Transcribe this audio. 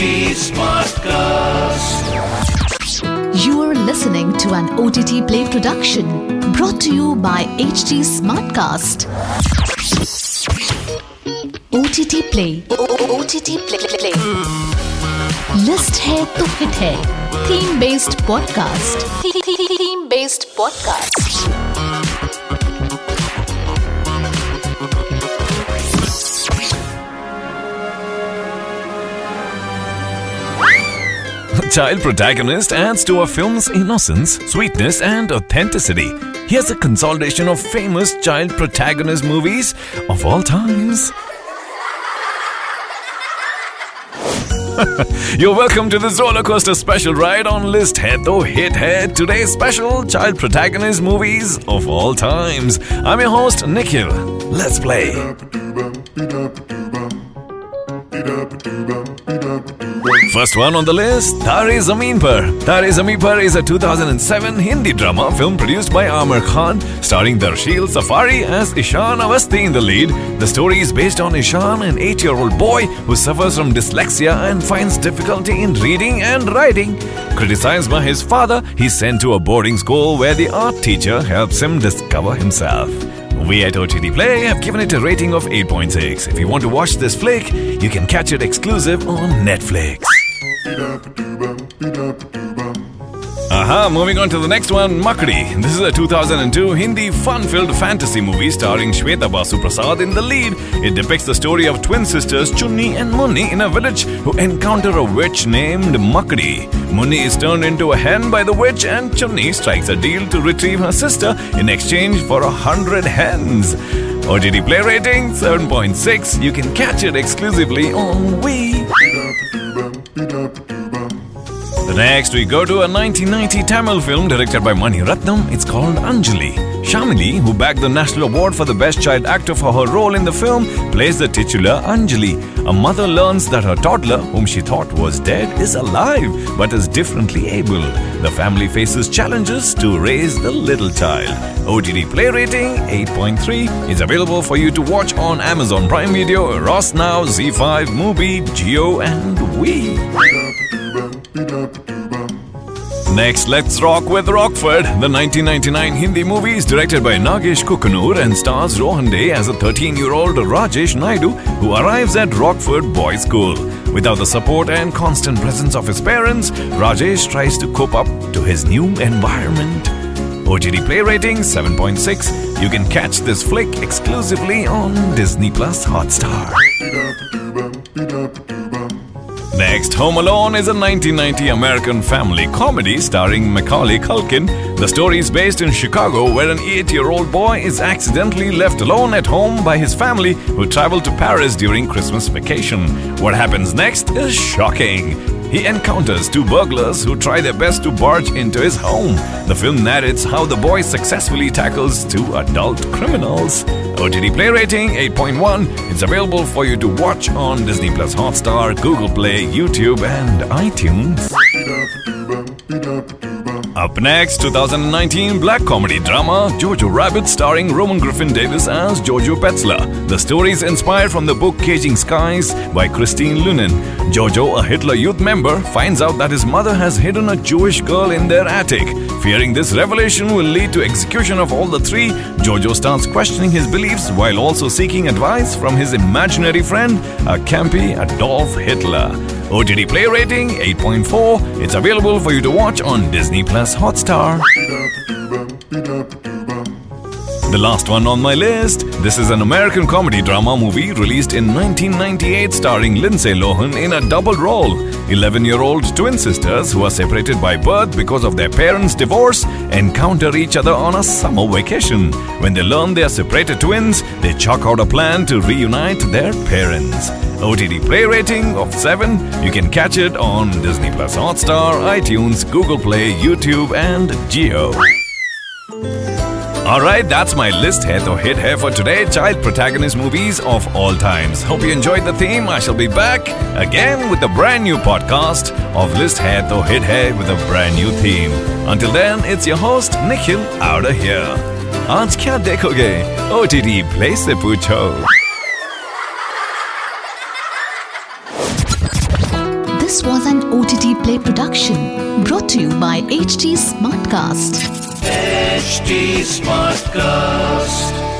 HT Smartcast. You are listening to an OTT Play production brought to you by HT Smartcast. OTT Play. OTT Play. Play. List है तो hit है theme based podcast theme based podcast Child protagonist adds to a film's innocence, sweetness, and authenticity. Here's a consolidation of famous child protagonist movies of all times. You're welcome to this roller coaster special ride on List hai to hit hai. Today's special child protagonist movies of all times. I'm your host, Nikhil. Let's play. First one on the list, Taare Zameen Par. Taare Zameen Par is a 2007 Hindi drama film produced by Aamir Khan, starring Darsheel Safary as Ishaan Awasthi in the lead. The story is based on Ishaan, an 8-year-old boy who suffers from dyslexia and finds difficulty in reading and writing. Criticized by his father, he's sent to a boarding school where the art teacher helps him discover himself. We at OTT Play have given it a rating of 8.6. If you want to watch this flick, you can catch it exclusive on Netflix. Aha, moving on to the next one, Makdee. This is a 2002 Hindi fun-filled fantasy movie starring Shweta Basu Prasad in the lead. It depicts the story of twin sisters Chunni and Munni in a village who encounter a witch named Makdee. Munni is turned into a hen by the witch and Chunni strikes a deal to retrieve her sister in exchange for a hundred hens. OTT Play rating 7.6. You can catch it exclusively on Vi. The next, we go to a 1990 Tamil film directed by Mani Ratnam. It's called Anjali. Shamili, who bagged the National Award for the Best Child Actor for her role in the film, plays the titular Anjali. A mother learns that her toddler, whom she thought was dead, is alive but is differently able. The family faces challenges to raise the little child. OTT Play rating 8.3 is available for you to watch on Amazon Prime Video, Eros Now, Zee5, Mubi, Jio, and Vi. Next, let's rock with Rockford. The 1999 Hindi movie is directed by Nagesh Kukunoor and stars Rohan Dey as a 13-year-old Rajesh Naidu who arrives at Rockford Boys School. Without the support and constant presence of his parents, Rajesh tries to cope up to his new environment. OTT Play rating 7.6. You can catch this flick exclusively on Disney Plus Hotstar. Next, Home Alone is a 1990 American family comedy starring Macaulay Culkin. The story is based in Chicago, where an 8 year old boy is accidentally left alone at home by his family who travel to Paris during Christmas vacation. What happens next is shocking. He encounters two burglars who try their best to barge into his home. The film narrates how the boy successfully tackles two adult criminals. OTT Play rating 8.1. It's available for you to watch on Disney Plus Hotstar, Google Play, YouTube, and iTunes. Up next, 2019 black comedy drama Jojo Rabbit starring Roman Griffin Davis as Jojo Betzler. The story is inspired from the book Caging Skies by Christine Leunens. Jojo, a Hitler Youth member, finds out that his mother has hidden a Jewish girl in their attic. Fearing this revelation will lead to execution of all the three, Jojo starts questioning his beliefs while also seeking advice from his imaginary friend, a campy Adolf Hitler. OTT Play rating 8.4. It's available for you to watch on Disney Plus Hotstar. The last one on my list. This is an American comedy drama movie released in 1998 starring Lindsay Lohan in a double role. 11 year old twin sisters who are separated by birth because of their parents' divorce encounter each other on a summer vacation. When they learn they are separated twins, they chalk out a plan to reunite their parents. OTT Play rating of 7. You can catch it on Disney Plus Hotstar, iTunes, Google Play, YouTube, and Jio. Alright, that's my list hai to hit hai for today. Child protagonist movies of all times. Hope you enjoyed the theme. I shall be back again with a brand new podcast of list hai to hit hai with a brand new theme. Until then, it's your host Nikhil out of here. आज क्या देखोगे OTT play से पूछो This was an OTT Play production brought to you by HT Smartcast. HT Smartcast.